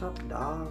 sắp đó.